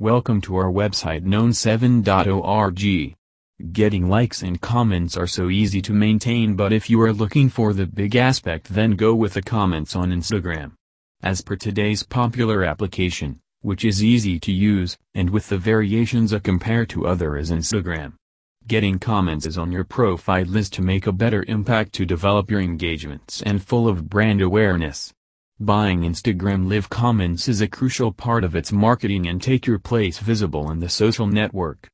Welcome to our website known7.org. Getting likes and comments are so easy to maintain but if you are looking for the big aspect then go with the comments on Instagram. As per today's popular application, which is easy to use, and with the variations a compare to other is Instagram. Getting comments is on your profile list to make a better impact to develop your engagements and full of brand awareness. Buying Instagram Live comments is a crucial part of its marketing and take your place visible in the social network.